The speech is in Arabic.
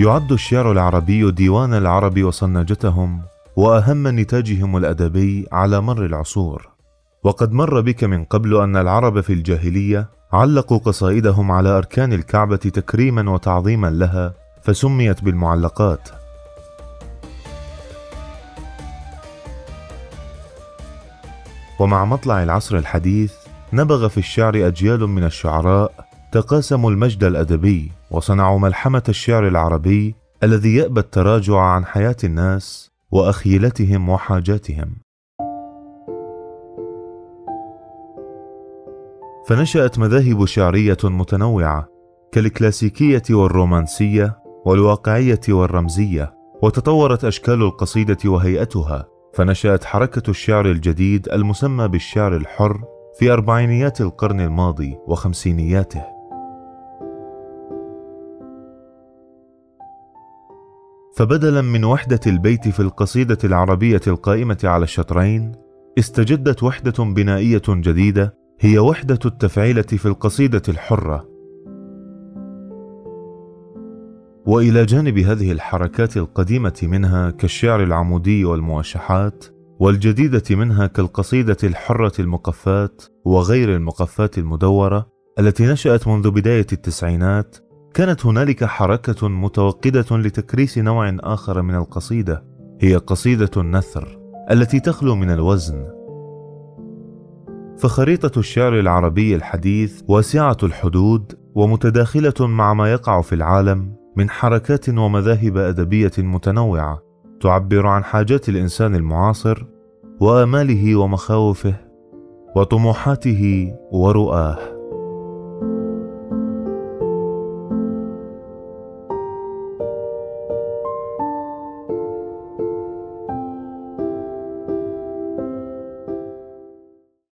يعد الشعر العربي ديوان العرب وصناجتهم وأهم نتاجهم الأدبي على مر العصور. وقد مر بك من قبل أن العرب في الجاهلية علقوا قصائدهم على أركان الكعبة تكريما وتعظيما لها فسميت بالمعلقات. ومع مطلع العصر الحديث نبغ في الشعر أجيال من الشعراء تقاسموا المجد الأدبي وصنعوا ملحمة الشعر العربي الذي يأبى التراجع عن حياة الناس وأخيلتهم وحاجاتهم. فنشأت مذاهب شعرية متنوعة كالكلاسيكية والرومانسية والواقعية والرمزية وتطورت أشكال القصيدة وهيئتها. فنشأت حركة الشعر الجديد المسمى بالشعر الحر في أربعينيات القرن الماضي وخمسينياته. فبدلا من وحدة البيت في القصيدة العربية القائمة على الشطرين استجدت وحدة بنائية جديدة هي وحدة التفعيلة في القصيدة الحرة. وإلى جانب هذه الحركات القديمة منها كالشعر العمودي والموشحات والجديدة منها كالقصيدة الحرة المقفات وغير المقفات المدورة التي نشأت منذ بداية التسعينات كانت هنالك حركة متوقدة لتكريس نوع آخر من القصيدة هي قصيدة النثر التي تخلو من الوزن. فخريطة الشعر العربي الحديث واسعة الحدود ومتداخلة مع ما يقع في العالم من حركات ومذاهب أدبية متنوعة تعبر عن حاجات الإنسان المعاصر وآماله ومخاوفه وطموحاته ورؤاه.